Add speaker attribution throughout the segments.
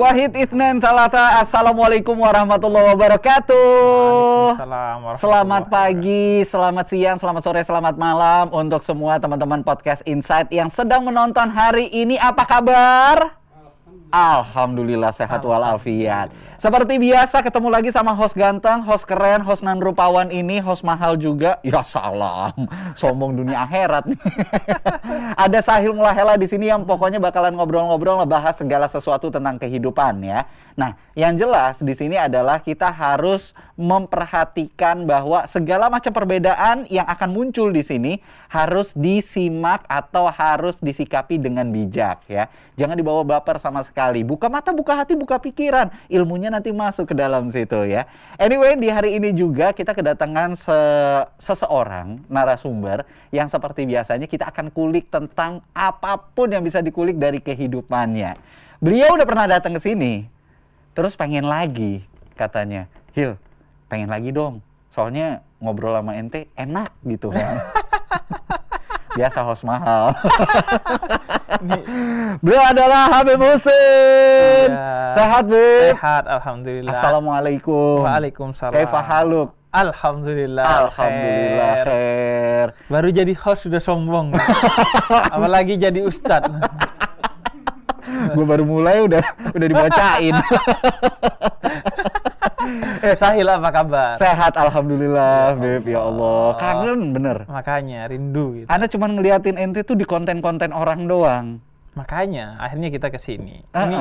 Speaker 1: Wahid Itnen Talata Assalamualaikum warahmatullahi wabarakatuh. Selamat pagi, selamat siang, selamat sore, selamat malam Untuk semua teman-teman podcast Insight yang sedang menonton hari ini. Apa kabar? Alhamdulillah sehat walafiat seperti biasa ketemu lagi sama host ganteng, host keren, host nan rupawan ini, host mahal juga. Ya salam, sombong dunia akhirat nih. Ada Sahil Mulahela di sini yang pokoknya bakalan ngobrol-ngobrol ngebahas segala sesuatu tentang kehidupan ya. Nah, yang jelas di sini adalah kita harus memperhatikan bahwa segala macam perbedaan yang akan muncul di sini harus disimak atau harus disikapi dengan bijak ya. Jangan dibawa baper sama sekali. Buka mata, buka hati, buka pikiran. Ilmunya nanti masuk ke dalam situ ya. Anyway, di hari ini juga kita kedatangan se seseorang narasumber yang seperti biasanya kita akan kulik tentang apa pun yang bisa dikulik dari kehidupannya. Beliau udah pernah datang ke sini, terus pengen lagi katanya. Hil, pengen lagi dong. Soalnya ngobrol sama ente enak gitu kan. biasa host mahal. Beliau adalah Habib Husin. Ya. Sehat, Bib?
Speaker 2: Sehat, alhamdulillah.
Speaker 1: Assalamualaikum.
Speaker 2: Waalaikumsalam.
Speaker 1: Kaifa haluk?
Speaker 2: Alhamdulillah.
Speaker 1: Alhamdulillah khair. khair.
Speaker 2: Baru jadi host sudah sombong. Apalagi jadi ustad.
Speaker 1: Gue baru mulai udah udah dibacain.
Speaker 2: Eh, Sahil apa kabar?
Speaker 1: Sehat alhamdulillah, ya Beb. Ya Allah, kangen bener.
Speaker 2: Makanya rindu
Speaker 1: gitu. Anda cuma ngeliatin ente tuh di konten-konten orang doang.
Speaker 2: Makanya akhirnya kita ke sini. Uh -uh. Ini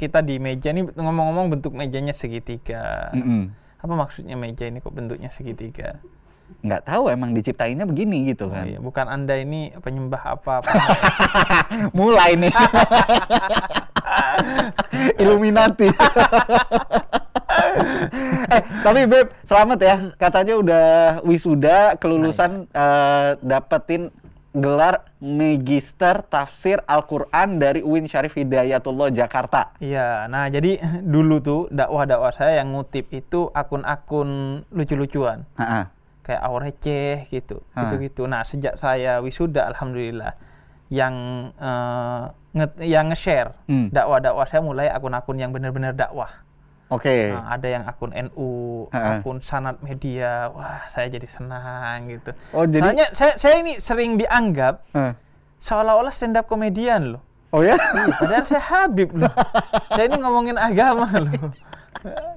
Speaker 2: kita di meja ini ngomong-ngomong bentuk mejanya segitiga. Mm -mm. Apa maksudnya meja ini kok bentuknya segitiga?
Speaker 1: nggak tahu emang diciptainnya begini gitu kan. Oh, iya.
Speaker 2: Bukan Anda ini penyembah apa, -apa.
Speaker 1: Mulai nih. Illuminati. eh, tapi Beb, selamat ya. Katanya udah wisuda, kelulusan uh, dapetin gelar Magister Tafsir Al-Quran dari UIN Syarif Hidayatullah Jakarta.
Speaker 2: Iya, nah jadi dulu tuh dakwah-dakwah saya yang ngutip itu akun-akun lucu-lucuan. Kayak awal receh gitu, gitu-gitu. Nah sejak saya wisuda, Alhamdulillah, yang uh, nge yang nge-share hmm. dakwah-dakwah saya mulai akun-akun yang benar-benar dakwah.
Speaker 1: Oke. Okay.
Speaker 2: Nah, ada yang akun NU, ha. akun Sanat Media. Wah, saya jadi senang gitu. Oh, jadi Soalnya saya saya ini sering dianggap seolah-olah stand up komedian loh.
Speaker 1: Oh ya?
Speaker 2: Iya, padahal saya Habib loh. saya ini ngomongin agama loh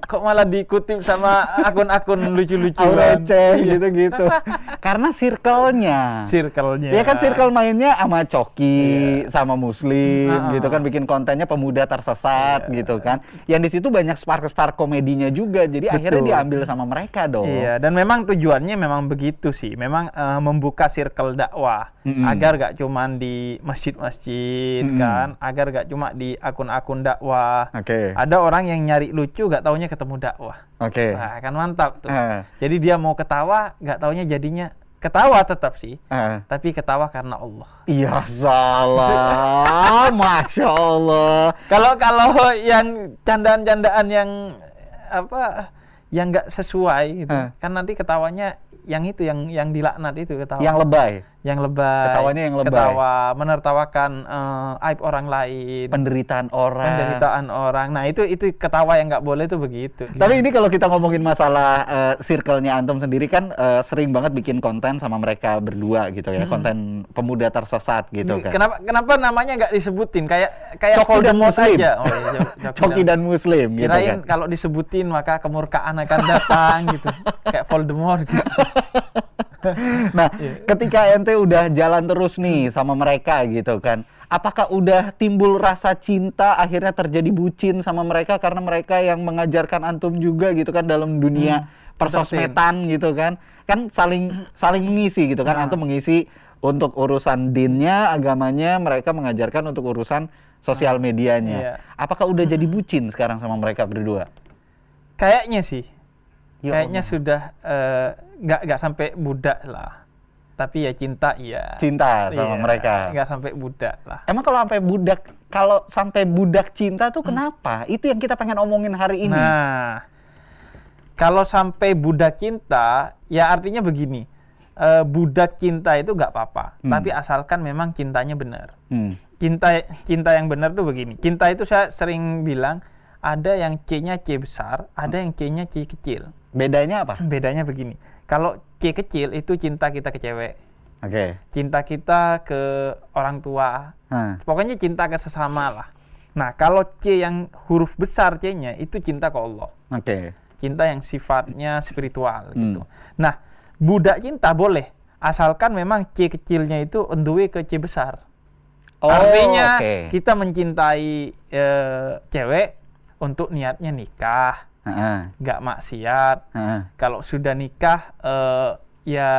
Speaker 2: kok malah dikutip sama akun-akun lucu-lucuan
Speaker 1: receh gitu-gitu karena circle-nya
Speaker 2: circle-nya
Speaker 1: ya kan circle mainnya sama Coki iya. sama Muslim uh gitu kan bikin kontennya pemuda tersesat iya. gitu kan yang di situ banyak spark-spark komedinya juga jadi Betul. akhirnya diambil sama mereka dong
Speaker 2: iya dan memang tujuannya memang begitu sih memang uh, membuka circle dakwah mm -hmm. agar gak cuman di masjid-masjid mm -hmm. kan agar gak cuma di akun-akun dakwah
Speaker 1: okay.
Speaker 2: ada orang yang nyari lucu nggak taunya ketemu dakwah.
Speaker 1: Oke. Okay.
Speaker 2: Nah, kan mantap tuh. Uh. Jadi dia mau ketawa, nggak taunya jadinya ketawa tetap sih, uh. tapi ketawa karena Allah.
Speaker 1: Iya salah, masya Allah.
Speaker 2: Kalau kalau yang candaan-candaan yang apa, yang nggak sesuai, gitu, uh. kan nanti ketawanya yang itu yang yang dilaknat itu ketawa.
Speaker 1: Yang lebay.
Speaker 2: Yang lebay.
Speaker 1: Ketawanya yang lebay.
Speaker 2: Ketawa, menertawakan uh, aib orang lain.
Speaker 1: Penderitaan orang.
Speaker 2: Penderitaan orang. Nah itu itu ketawa yang nggak boleh itu begitu.
Speaker 1: Tapi ini kalau kita ngomongin masalah uh, circle-nya antum sendiri kan uh, sering banget bikin konten sama mereka berdua gitu ya, hmm. konten pemuda tersesat gitu kan.
Speaker 2: Kenapa kenapa namanya nggak disebutin? Kayak kayak
Speaker 1: Coki dan Muslim. Aja. Oh, iya, Coki dan Muslim.
Speaker 2: Gitu Kirain kan. kalau disebutin maka kemurkaan akan datang gitu. Kayak Voldemort gitu.
Speaker 1: nah, yeah. ketika ente udah jalan terus nih sama mereka gitu kan, apakah udah timbul rasa cinta akhirnya terjadi bucin sama mereka karena mereka yang mengajarkan antum juga gitu kan dalam dunia hmm, persosmetan gitu kan? Kan saling saling mengisi gitu kan, nah. antum mengisi untuk urusan dinnya, agamanya, mereka mengajarkan untuk urusan sosial nah, medianya. Iya. Apakah udah jadi bucin sekarang sama mereka berdua?
Speaker 2: Kayaknya sih. Ya Kayaknya sudah uh, nggak nggak sampai budak lah. Tapi ya cinta iya.
Speaker 1: Cinta sama iya, mereka.
Speaker 2: nggak sampai budak lah.
Speaker 1: Emang kalau sampai budak kalau sampai budak cinta tuh kenapa? Hmm. itu yang kita pengen omongin hari ini.
Speaker 2: Nah kalau sampai budak cinta ya artinya begini. Uh, budak cinta itu nggak apa-apa. Hmm. tapi asalkan memang cintanya benar. Hmm. cinta cinta yang benar tuh begini. Cinta itu saya sering bilang ada yang C-nya C besar, ada yang C-nya C kecil.
Speaker 1: Bedanya apa?
Speaker 2: Bedanya begini. Kalau C kecil itu cinta kita ke cewek.
Speaker 1: Oke. Okay.
Speaker 2: Cinta kita ke orang tua. Hmm. Pokoknya cinta ke sesama lah. Nah, kalau C yang huruf besar C-nya itu cinta ke Allah.
Speaker 1: Oke. Okay.
Speaker 2: Cinta yang sifatnya spiritual hmm. gitu. Nah, budak cinta boleh asalkan memang C kecilnya itu on ke C besar. Oh, Artinya okay. kita mencintai e, cewek untuk niatnya nikah, nggak uh -uh. maksiat. Uh -uh. Kalau sudah nikah, e, ya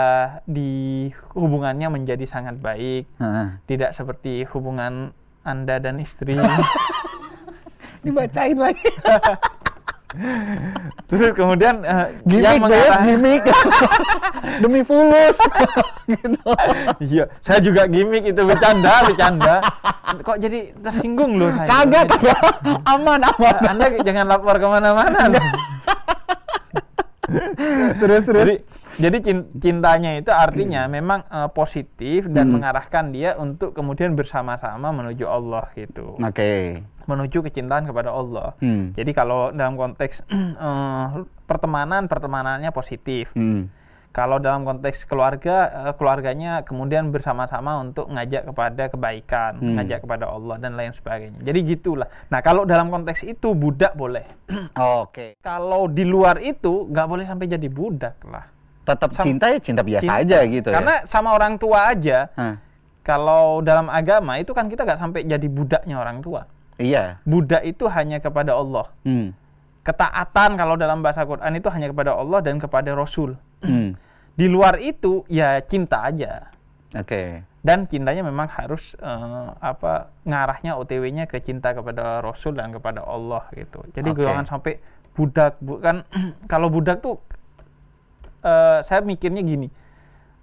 Speaker 2: di hubungannya menjadi sangat baik, uh -uh. tidak seperti hubungan anda dan istri.
Speaker 1: Dibacain lagi.
Speaker 2: Terus kemudian uh,
Speaker 1: gimmick, yang mengarah... gimmick demi fulus gitu.
Speaker 2: Iya, saya juga gimmick itu bercanda, bercanda. Kok jadi tersinggung loh saya.
Speaker 1: Kagak, kagak. Aman, aman.
Speaker 2: Anda jangan lapor ke mana-mana.
Speaker 1: terus, terus.
Speaker 2: Jadi, jadi cintanya itu artinya hmm. memang uh, positif dan hmm. mengarahkan dia untuk kemudian bersama-sama menuju Allah gitu.
Speaker 1: Oke. Okay.
Speaker 2: Menuju kecintaan kepada Allah. Hmm. Jadi kalau dalam konteks uh, pertemanan, pertemanannya positif. Hmm. Kalau dalam konteks keluarga, uh, keluarganya kemudian bersama-sama untuk ngajak kepada kebaikan, hmm. ngajak kepada Allah dan lain sebagainya. Jadi gitulah. Nah kalau dalam konteks itu budak boleh.
Speaker 1: Oke. Okay.
Speaker 2: Kalau di luar itu nggak boleh sampai jadi budak lah
Speaker 1: tetap sama, cinta ya cinta biasa cinta. aja gitu
Speaker 2: ya. Karena sama orang tua aja. Hmm. Kalau dalam agama itu kan kita nggak sampai jadi budaknya orang tua.
Speaker 1: Iya.
Speaker 2: Budak itu hanya kepada Allah. Hmm. Ketaatan kalau dalam bahasa Quran itu hanya kepada Allah dan kepada Rasul. Hmm. Di luar itu ya cinta aja.
Speaker 1: Oke. Okay.
Speaker 2: Dan cintanya memang harus uh, apa ngarahnya OTW-nya ke cinta kepada Rasul dan kepada Allah gitu. Jadi okay. jangan sampai budak bukan kalau budak tuh uh, saya mikirnya gini.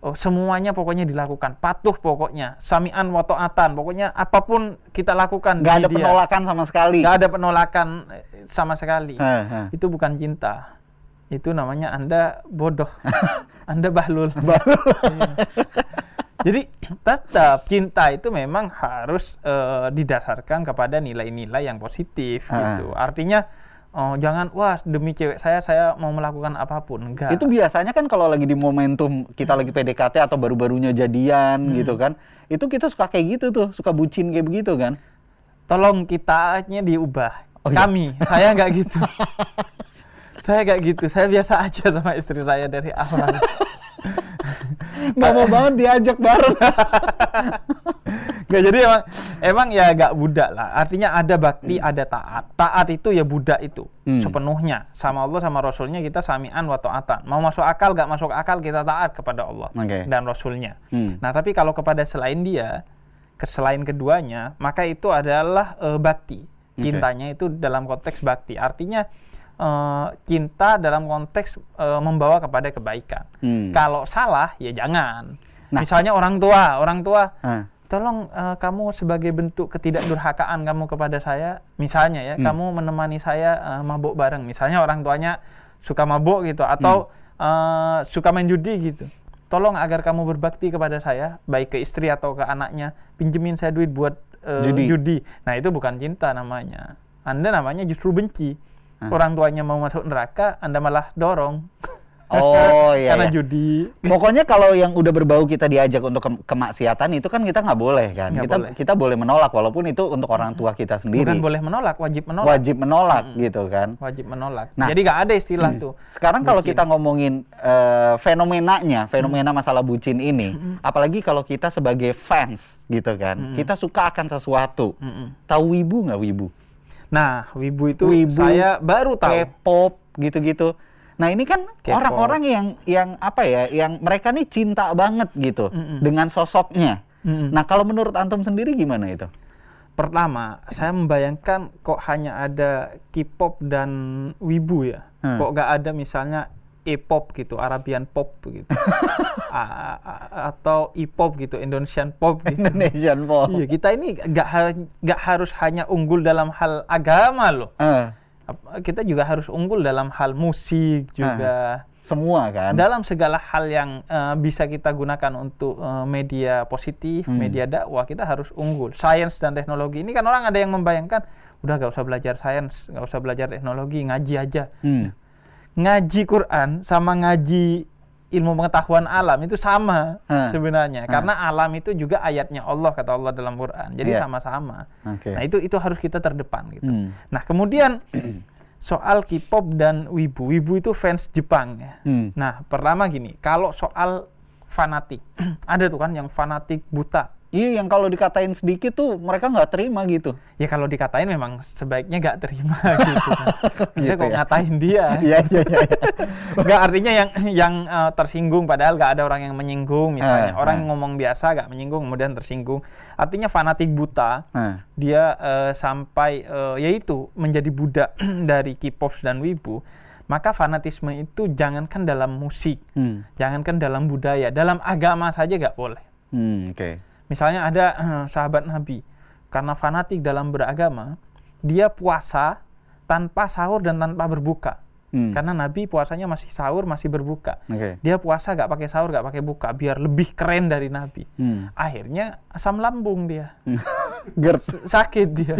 Speaker 2: Oh, semuanya pokoknya dilakukan, patuh pokoknya, samian watoatan, pokoknya apa pun kita lakukan.
Speaker 1: Gak ada dia. penolakan sama sekali.
Speaker 2: Gak ada penolakan eh, sama sekali. He, he. Itu bukan cinta, itu namanya anda bodoh, anda bahlul. bahlul. Iya. Jadi tetap cinta itu memang harus uh, didasarkan kepada nilai-nilai yang positif gitu. Artinya Oh, jangan wah demi cewek saya saya mau melakukan apa pun. Enggak.
Speaker 1: Itu biasanya kan kalau lagi di momentum kita lagi PDKT atau baru-barunya jadian hmm. gitu kan. Itu kita suka kayak gitu tuh, suka bucin kayak begitu kan.
Speaker 2: Tolong kitanya diubah. Oh, iya? Kami, saya nggak gitu. saya nggak gitu. Saya biasa aja sama istri saya dari awal.
Speaker 1: Gak mau banget diajak bareng.
Speaker 2: Gak jadi emang emang ya gak budak lah. Artinya ada bakti, hmm. ada taat. Taat itu ya budak itu hmm. sepenuhnya sama Allah sama Rasulnya kita samian wa taatan. Mau masuk akal gak masuk akal kita taat kepada Allah okay. dan Rasulnya. Hmm. Nah tapi kalau kepada selain dia, selain keduanya, maka itu adalah uh, bakti. Cintanya okay. itu dalam konteks bakti. Artinya uh, cinta dalam konteks uh, membawa kepada kebaikan. Hmm. Kalau salah ya jangan. Nah. Misalnya orang tua, orang tua, hmm. Tolong uh, kamu sebagai bentuk ketidakdurhakaan kamu kepada saya, misalnya ya, hmm. kamu menemani saya uh, mabuk bareng. Misalnya orang tuanya suka mabuk gitu atau hmm. uh, suka main judi gitu. Tolong agar kamu berbakti kepada saya, baik ke istri atau ke anaknya, pinjemin saya duit buat uh, judi. judi. Nah itu bukan cinta namanya. Anda namanya justru benci orang tuanya mau masuk neraka, Anda malah dorong.
Speaker 1: Oh iya.
Speaker 2: Karena
Speaker 1: iya.
Speaker 2: judi.
Speaker 1: Pokoknya kalau yang udah berbau kita diajak untuk ke kemaksiatan itu kan kita nggak boleh kan. Gak kita boleh. kita boleh menolak walaupun itu untuk orang tua kita sendiri.
Speaker 2: Bukan boleh menolak, wajib menolak.
Speaker 1: Wajib menolak hmm. gitu kan.
Speaker 2: Wajib menolak. Nah, jadi nggak ada istilah hmm. tuh.
Speaker 1: Sekarang kalau kita ngomongin uh, fenomenanya, fenomena hmm. masalah bucin ini, hmm. apalagi kalau kita sebagai fans gitu kan, hmm. kita suka akan sesuatu. Hmm. Tahu wibu nggak wibu?
Speaker 2: Nah, wibu itu wibu, saya baru tahu.
Speaker 1: K-pop gitu-gitu. Nah ini kan orang-orang yang yang apa ya, yang mereka nih cinta banget gitu mm -mm. dengan sosoknya. Mm -mm. Nah kalau menurut antum sendiri gimana itu?
Speaker 2: Pertama, saya membayangkan kok hanya ada K-pop dan wibu ya. Hmm. Kok gak ada misalnya E-pop gitu, Arabian pop gitu. atau E-pop gitu, Indonesian pop gitu.
Speaker 1: Indonesian pop.
Speaker 2: Iya, kita ini gak, gak harus hanya unggul dalam hal agama loh. Uh. Kita juga harus unggul dalam hal musik juga. Uh
Speaker 1: semua kan
Speaker 2: dalam segala hal yang uh, bisa kita gunakan untuk uh, media positif hmm. media dakwah kita harus unggul sains dan teknologi ini kan orang ada yang membayangkan udah gak usah belajar sains gak usah belajar teknologi ngaji aja hmm. ngaji Quran sama ngaji ilmu pengetahuan alam itu sama hmm. sebenarnya hmm. karena alam itu juga ayatnya Allah kata Allah dalam Quran jadi sama sama-sama okay. nah itu itu harus kita terdepan gitu hmm. nah kemudian soal K-pop dan wibu wibu itu fans Jepang ya hmm. nah pertama gini kalau soal fanatik ada tuh kan yang fanatik buta
Speaker 1: Iya, yang kalau dikatain sedikit tuh mereka nggak terima gitu.
Speaker 2: Ya kalau dikatain memang sebaiknya nggak terima gitu. Kan. gitu kok ya? ngatain dia.
Speaker 1: Iya, iya, iya.
Speaker 2: Nggak artinya yang yang uh, tersinggung padahal nggak ada orang yang menyinggung misalnya. Uh, orang uh. ngomong biasa nggak menyinggung kemudian tersinggung. Artinya fanatik buta. Uh. Dia uh, sampai uh, yaitu menjadi budak dari K-pop dan wibu maka fanatisme itu jangankan dalam musik, hmm. jangankan dalam budaya, dalam agama saja nggak boleh. Hmm, Oke. Okay. Misalnya ada uh, sahabat Nabi karena fanatik dalam beragama, dia puasa tanpa sahur dan tanpa berbuka. Hmm. Karena Nabi puasanya masih sahur, masih berbuka. Okay. Dia puasa gak pakai sahur, gak pakai buka, biar lebih keren dari Nabi. Hmm. Akhirnya asam lambung dia, hmm. sakit dia.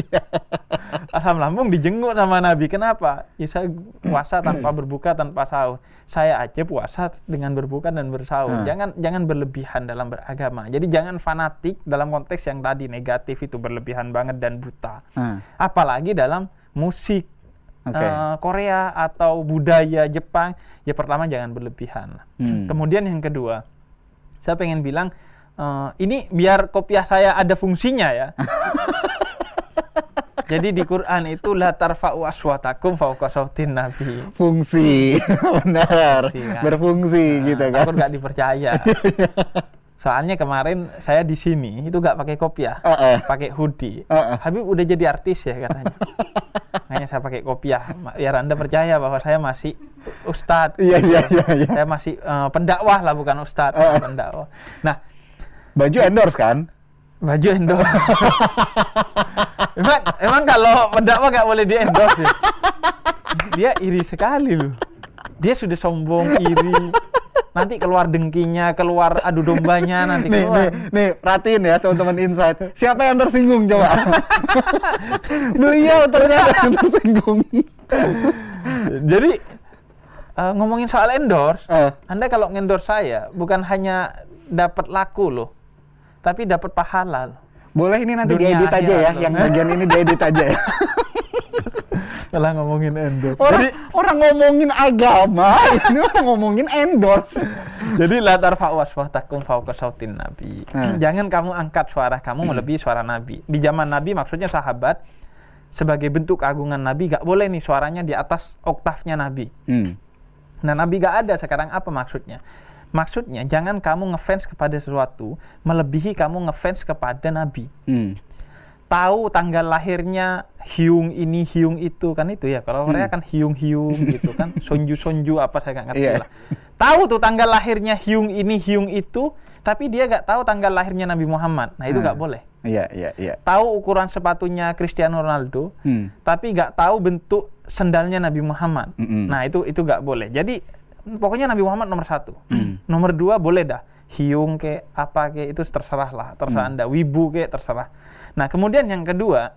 Speaker 2: asam lambung dijenguk sama Nabi. Kenapa? Ya saya puasa tanpa berbuka, tanpa sahur. Saya aja puasa dengan berbuka dan bersahur. Hmm. Jangan jangan berlebihan dalam beragama. Jadi jangan fanatik dalam konteks yang tadi negatif itu berlebihan banget dan buta. Hmm. Apalagi dalam musik okay. uh, eh, Korea atau budaya Jepang, ya pertama jangan berlebihan. Hmm. Kemudian yang kedua, saya pengen bilang uh, ini biar kopiah saya ada fungsinya ya. Jadi di Quran itu la tarfa'u aswatakum fauqa sautin nabi.
Speaker 1: Fungsi, benar. Fungsi, kan? Berfungsi nah, gitu kan.
Speaker 2: Aku nggak dipercaya. Soalnya kemarin saya di sini itu nggak pakai kopiah, uh -uh. pakai hoodie. Uh -uh. Habib udah jadi artis ya katanya. Saya pakai kopiah. Biar Anda percaya bahwa saya masih ustadz.
Speaker 1: Iya, iya, iya, iya.
Speaker 2: Saya masih uh, pendakwah lah, bukan ustadz. Uh. pendakwah. Nah.
Speaker 1: Baju endorse kan?
Speaker 2: Baju endorse. emang, emang kalau pendakwah nggak boleh di endorse ya? Dia iri sekali loh. Dia sudah sombong, iri nanti keluar dengkinya, keluar adu dombanya nanti
Speaker 1: nih,
Speaker 2: keluar.
Speaker 1: Nih, nih, perhatiin ya teman-teman insight. Siapa yang tersinggung coba? Beliau ternyata yang tersinggung.
Speaker 2: Jadi uh, ngomongin soal endorse, uh. Anda kalau endorse saya bukan hanya dapat laku loh, tapi dapat pahala loh.
Speaker 1: Boleh ini nanti Dunia diedit aja ya, loh. yang bagian ini diedit aja ya.
Speaker 2: Malah ngomongin endorse.
Speaker 1: Orang, Jadi, orang ngomongin agama, ini orang ngomongin endorse.
Speaker 2: Jadi latar fa'was takum fauqa sautin nabi. Hmm. Jangan kamu angkat suara kamu hmm. melebihi suara nabi. Di zaman nabi maksudnya sahabat sebagai bentuk keagungan nabi gak boleh nih suaranya di atas oktavnya nabi. Hmm. Nah nabi gak ada sekarang apa maksudnya? Maksudnya jangan kamu ngefans kepada sesuatu melebihi kamu ngefans kepada nabi. Hmm tahu tanggal lahirnya hiung ini hiung itu kan itu ya kalau Korea hmm. kan hiung hiung gitu kan sonju sonju apa saya nggak ngerti yeah. lah tahu tuh tanggal lahirnya hiung ini hiung itu tapi dia nggak tahu tanggal lahirnya Nabi Muhammad nah itu nggak hmm. boleh
Speaker 1: Iya, iya, iya.
Speaker 2: Tahu ukuran sepatunya Cristiano Ronaldo, hmm. tapi nggak tahu bentuk sendalnya Nabi Muhammad. -hmm. Nah itu itu nggak boleh. Jadi pokoknya Nabi Muhammad nomor satu. Hmm. Nomor dua boleh dah. Hiung ke apa ke itu terserah lah, terserah hmm. anda. Wibu ke terserah. Nah, kemudian yang kedua,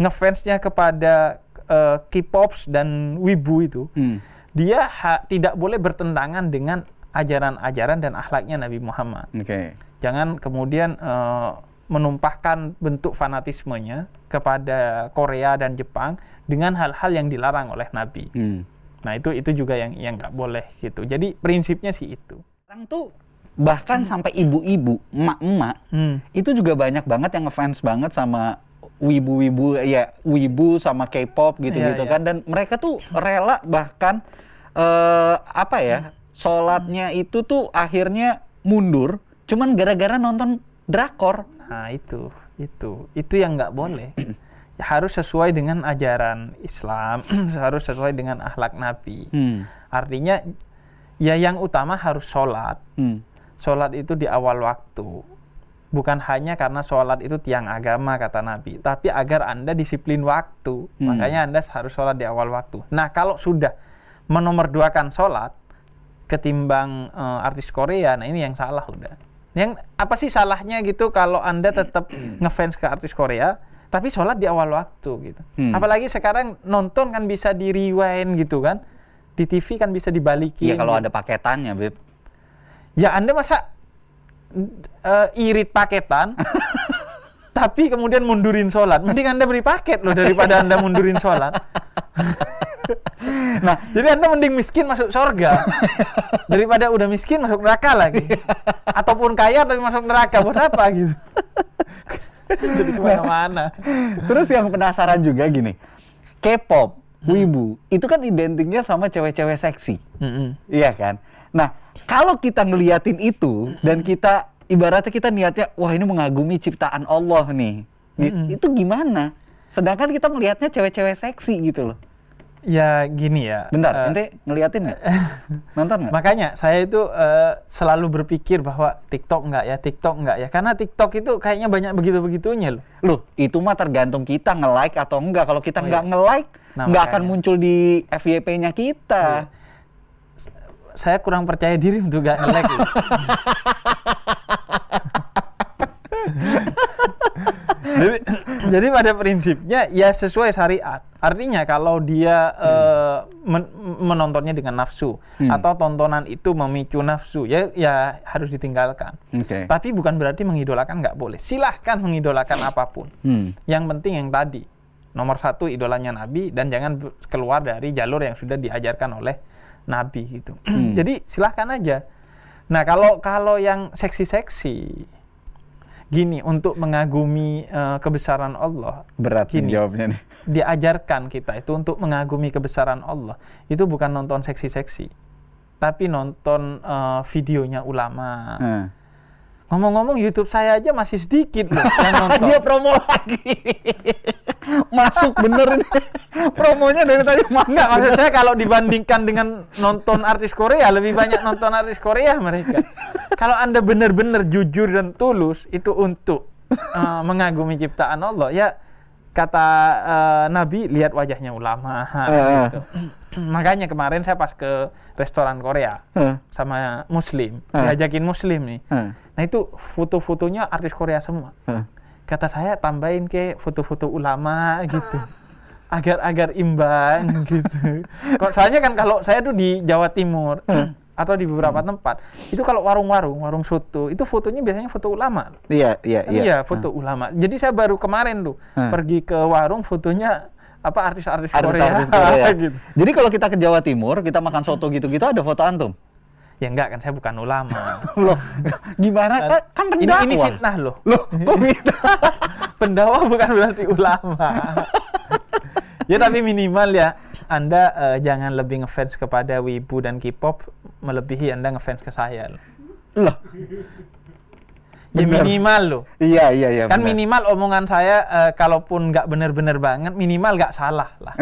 Speaker 2: ngefansnya kepada uh, K-pops dan wibu itu, hmm. dia ha, tidak boleh bertentangan dengan ajaran-ajaran dan akhlaknya Nabi Muhammad. Okay. Jangan kemudian uh, menumpahkan bentuk fanatismenya kepada Korea dan Jepang dengan hal-hal yang dilarang oleh Nabi. Hmm. Nah itu itu juga yang yang nggak boleh gitu. Jadi prinsipnya sih itu.
Speaker 1: Orang tuh bahkan sampai ibu-ibu, emak-emak, hmm. itu juga banyak banget yang ngefans banget sama wibu-wibu ya wibu sama K-pop gitu-gitu yeah, kan. Dan mereka tuh rela bahkan uh, apa ya sholatnya itu tuh akhirnya mundur cuman gara-gara nonton drakor.
Speaker 2: Nah itu itu itu yang nggak boleh. Ya, harus sesuai dengan ajaran Islam harus sesuai dengan akhlak Nabi. Hmm. artinya ya yang utama harus sholat. Hmm sholat itu di awal waktu. Bukan hanya karena sholat itu tiang agama kata Nabi, tapi agar Anda disiplin waktu. Hmm. Makanya Anda harus sholat di awal waktu. Nah kalau sudah menomorduakan sholat ketimbang uh, artis Korea, nah ini yang salah udah. Yang apa sih salahnya gitu kalau Anda tetap ngefans ke artis Korea, tapi sholat di awal waktu gitu. Hmm. Apalagi sekarang nonton kan bisa di rewind gitu kan, di TV kan bisa dibalikin.
Speaker 1: Iya kalau gitu. ada paketannya, beb.
Speaker 2: Ya anda masa uh, irit paketan, tapi kemudian mundurin sholat. Mending anda beri paket loh daripada anda mundurin sholat. nah, jadi Anda mending miskin masuk surga daripada udah miskin masuk neraka lagi. Ataupun kaya tapi masuk neraka buat apa gitu. jadi ke mana-mana.
Speaker 1: Terus yang penasaran juga gini, K-pop, hmm. wibu, itu kan identiknya sama cewek-cewek seksi, hmm. iya kan? Nah, kalau kita ngeliatin itu dan kita ibaratnya kita niatnya, wah ini mengagumi ciptaan Allah nih, hmm. itu gimana? Sedangkan kita melihatnya cewek-cewek seksi gitu loh.
Speaker 2: Ya gini ya.
Speaker 1: Bentar, uh, ente ngeliatin nggak? Nonton nggak?
Speaker 2: Makanya saya itu uh, selalu berpikir bahwa TikTok nggak ya, TikTok nggak ya. Karena TikTok itu kayaknya banyak begitu-begitunya loh.
Speaker 1: Loh, itu mah tergantung kita nge-like atau enggak. Kalau kita oh, nggak iya. nge-like, nah, nggak akan muncul di FYP-nya kita. Iya.
Speaker 2: Saya kurang percaya diri untuk nggak nge-like. jadi, jadi pada prinsipnya ya sesuai syariat. Artinya kalau dia hmm. uh, men menontonnya dengan nafsu hmm. atau tontonan itu memicu nafsu, ya ya harus ditinggalkan. Okay. Tapi bukan berarti mengidolakan nggak boleh. Silahkan mengidolakan apa pun. Hmm. Yang penting yang tadi nomor satu idolanya Nabi dan jangan keluar dari jalur yang sudah diajarkan oleh Nabi gitu. Hmm. Jadi silahkan aja. Nah kalau kalau yang seksi-seksi gini untuk mengagumi uh, kebesaran Allah
Speaker 1: berat
Speaker 2: gini,
Speaker 1: jawabnya nih
Speaker 2: diajarkan kita itu untuk mengagumi kebesaran Allah itu bukan nonton seksi-seksi tapi nonton uh, videonya ulama hmm. Ngomong-ngomong YouTube saya aja masih sedikit loh yang nonton.
Speaker 1: Dia promo lagi. Masuk bener ini. Promonya dari tadi masuk
Speaker 2: Nggak, maksud saya kalau dibandingkan dengan nonton artis Korea lebih banyak nonton artis Korea mereka. Kalau Anda benar-benar jujur dan tulus itu untuk uh, mengagumi ciptaan Allah, ya kata uh, Nabi lihat wajahnya ulama. Uh. gitu. Makanya kemarin saya pas ke restoran Korea uh. sama Muslim, uh. diajakin Muslim nih. Uh. Nah itu foto-fotonya artis Korea semua. Uh. Kata saya tambahin ke foto-foto ulama gitu. Agar agar imbang gitu. Kok soalnya kan kalau saya tuh di Jawa Timur. Uh atau di beberapa hmm. tempat itu kalau warung-warung warung soto itu fotonya biasanya foto ulama
Speaker 1: iya iya iya
Speaker 2: iya foto hmm. ulama jadi saya baru kemarin tuh hmm. pergi ke warung fotonya apa artis-artis Korea, artis Korea.
Speaker 1: gitu. jadi kalau kita ke Jawa Timur kita makan soto gitu-gitu ada foto antum
Speaker 2: Ya enggak kan saya bukan ulama.
Speaker 1: loh, gimana kan, kan pendakwa.
Speaker 2: Ini, ini fitnah loh. Loh, kok pendakwa bukan berarti ulama. ya tapi minimal ya anda uh, jangan lebih ngefans kepada Wibu dan K-pop melebihi Anda ngefans ke saya loh. Ya minimal loh.
Speaker 1: Iya iya iya.
Speaker 2: Kan bener. minimal omongan saya uh, kalaupun nggak bener-bener banget minimal nggak salah lah.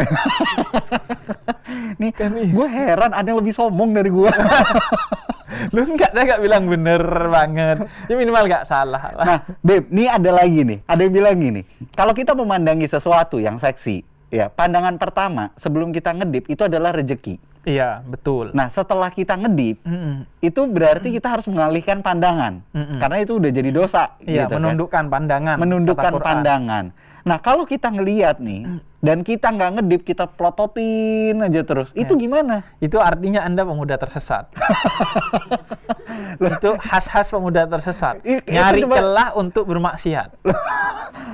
Speaker 1: nih kan gue heran ada yang lebih sombong dari gue.
Speaker 2: lu enggak ada nggak bilang bener banget. Ya minimal nggak salah lah.
Speaker 1: Nah, Beb, nih ada lagi nih. Ada yang bilang gini. Kalau kita memandangi sesuatu yang seksi, Ya, pandangan pertama sebelum kita ngedip itu adalah rejeki.
Speaker 2: Iya, betul.
Speaker 1: Nah, setelah kita ngedip, mm -mm. itu berarti kita harus mengalihkan pandangan. Mm -mm. Karena itu udah jadi dosa.
Speaker 2: Iya, gitu, kan. menundukkan kan? pandangan.
Speaker 1: Menundukkan pandangan. Nah, kalau kita ngeliat nih, mm. dan kita nggak ngedip, kita plototin aja terus, ya. itu gimana?
Speaker 2: Itu artinya Anda pemuda tersesat. itu khas-khas pemuda tersesat. I, Nyari celah untuk bermaksiat.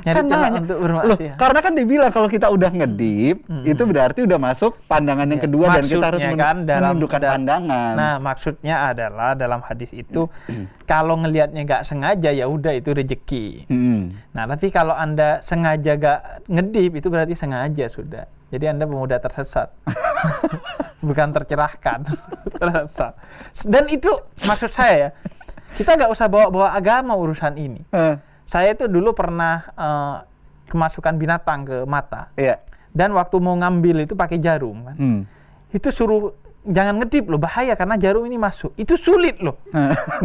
Speaker 1: Nyari kan celah untuk bermaksiat. Loh, karena kan dibilang kalau kita udah ngedip, hmm. itu berarti udah masuk pandangan yang ya, kedua dan kita harus kan dalam, menundukkan da pandangan.
Speaker 2: Nah, maksudnya adalah dalam hadis itu hmm. kalau ngelihatnya nggak sengaja ya udah itu rezeki. Hmm. Nah, tapi kalau Anda sengaja gak ngedip itu berarti sengaja sudah. Jadi Anda pemuda tersesat. Bukan tercerahkan. tersesat. Dan itu maksud saya ya. Kita nggak usah bawa-bawa agama urusan ini. Uh. Saya itu dulu pernah uh, kemasukan binatang ke mata. Yeah. Dan waktu mau ngambil itu pakai jarum kan. Hmm. Itu suruh jangan ngedip loh bahaya karena jarum ini masuk itu sulit loh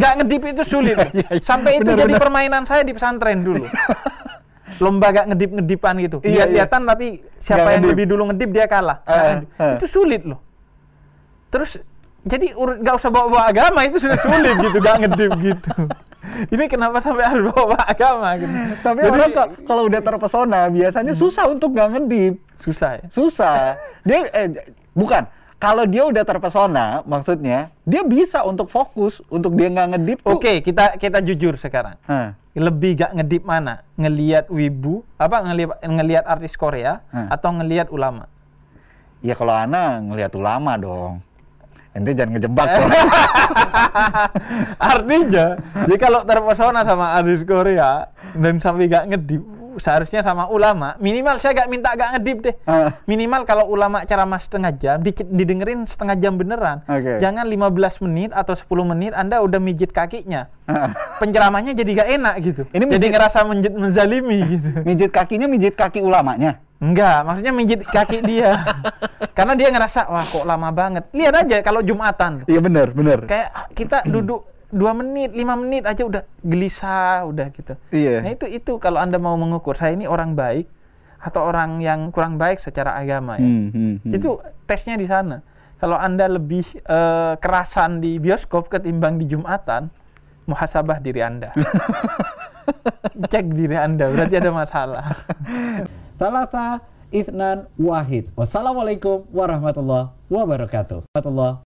Speaker 2: nggak ngedip itu sulit loh. Iya, iya. sampai itu bener, jadi bener. permainan saya di pesantren dulu lomba gak ngedip-ngedipan gitu. Iya, Lihat-lihatan iya. tapi siapa gak yang ngedip. lebih dulu ngedip dia kalah. Uh, uh. Itu sulit loh. Terus jadi gak usah bawa-bawa agama itu sudah sulit gitu gak ngedip gitu. ini kenapa sampai harus bawa agama gitu.
Speaker 1: Tapi Jadi, orang kalau udah terpesona biasanya hmm. susah untuk nggak ngedip.
Speaker 2: Susah ya?
Speaker 1: Susah. Dia eh, bukan kalau dia udah terpesona, maksudnya dia bisa untuk fokus untuk dia nggak ngedip.
Speaker 2: Oke, okay, kita kita jujur sekarang. Hmm. Lebih gak ngedip mana? Ngelihat wibu, apa ngelihat ngelihat artis Korea hmm. atau ngelihat ulama?
Speaker 1: Ya kalau Ana ngelihat ulama dong. Ente jangan ngejebak kok.
Speaker 2: Artinya, jadi kalau terpesona sama artis Korea dan sampai gak ngedip, seharusnya sama ulama minimal saya gak minta gak ngedip deh uh. minimal kalau ulama ceramah setengah jam di, didengerin setengah jam beneran okay. jangan 15 menit atau 10 menit anda udah mijit kakinya uh. penceramahnya jadi gak enak gitu ini mijit, jadi ngerasa menjit, menzalimi gitu
Speaker 1: mijit kakinya mijit kaki ulamanya
Speaker 2: Enggak, maksudnya mijit kaki dia. Karena dia ngerasa, wah kok lama banget. Lihat aja kalau Jumatan.
Speaker 1: Iya benar, benar.
Speaker 2: Kayak kita duduk dua menit, lima menit aja udah gelisah, udah gitu. Iya. Nah itu itu kalau anda mau mengukur saya ini orang baik atau orang yang kurang baik secara agama ya, hmm, hmm, hmm. itu tesnya di sana. Kalau anda lebih uh, kerasan di bioskop ketimbang di jumatan, muhasabah diri anda. Cek diri anda, berarti ada masalah.
Speaker 1: Talata Ithnan Wahid. Wassalamualaikum warahmatullahi wabarakatuh. Warahmatullahi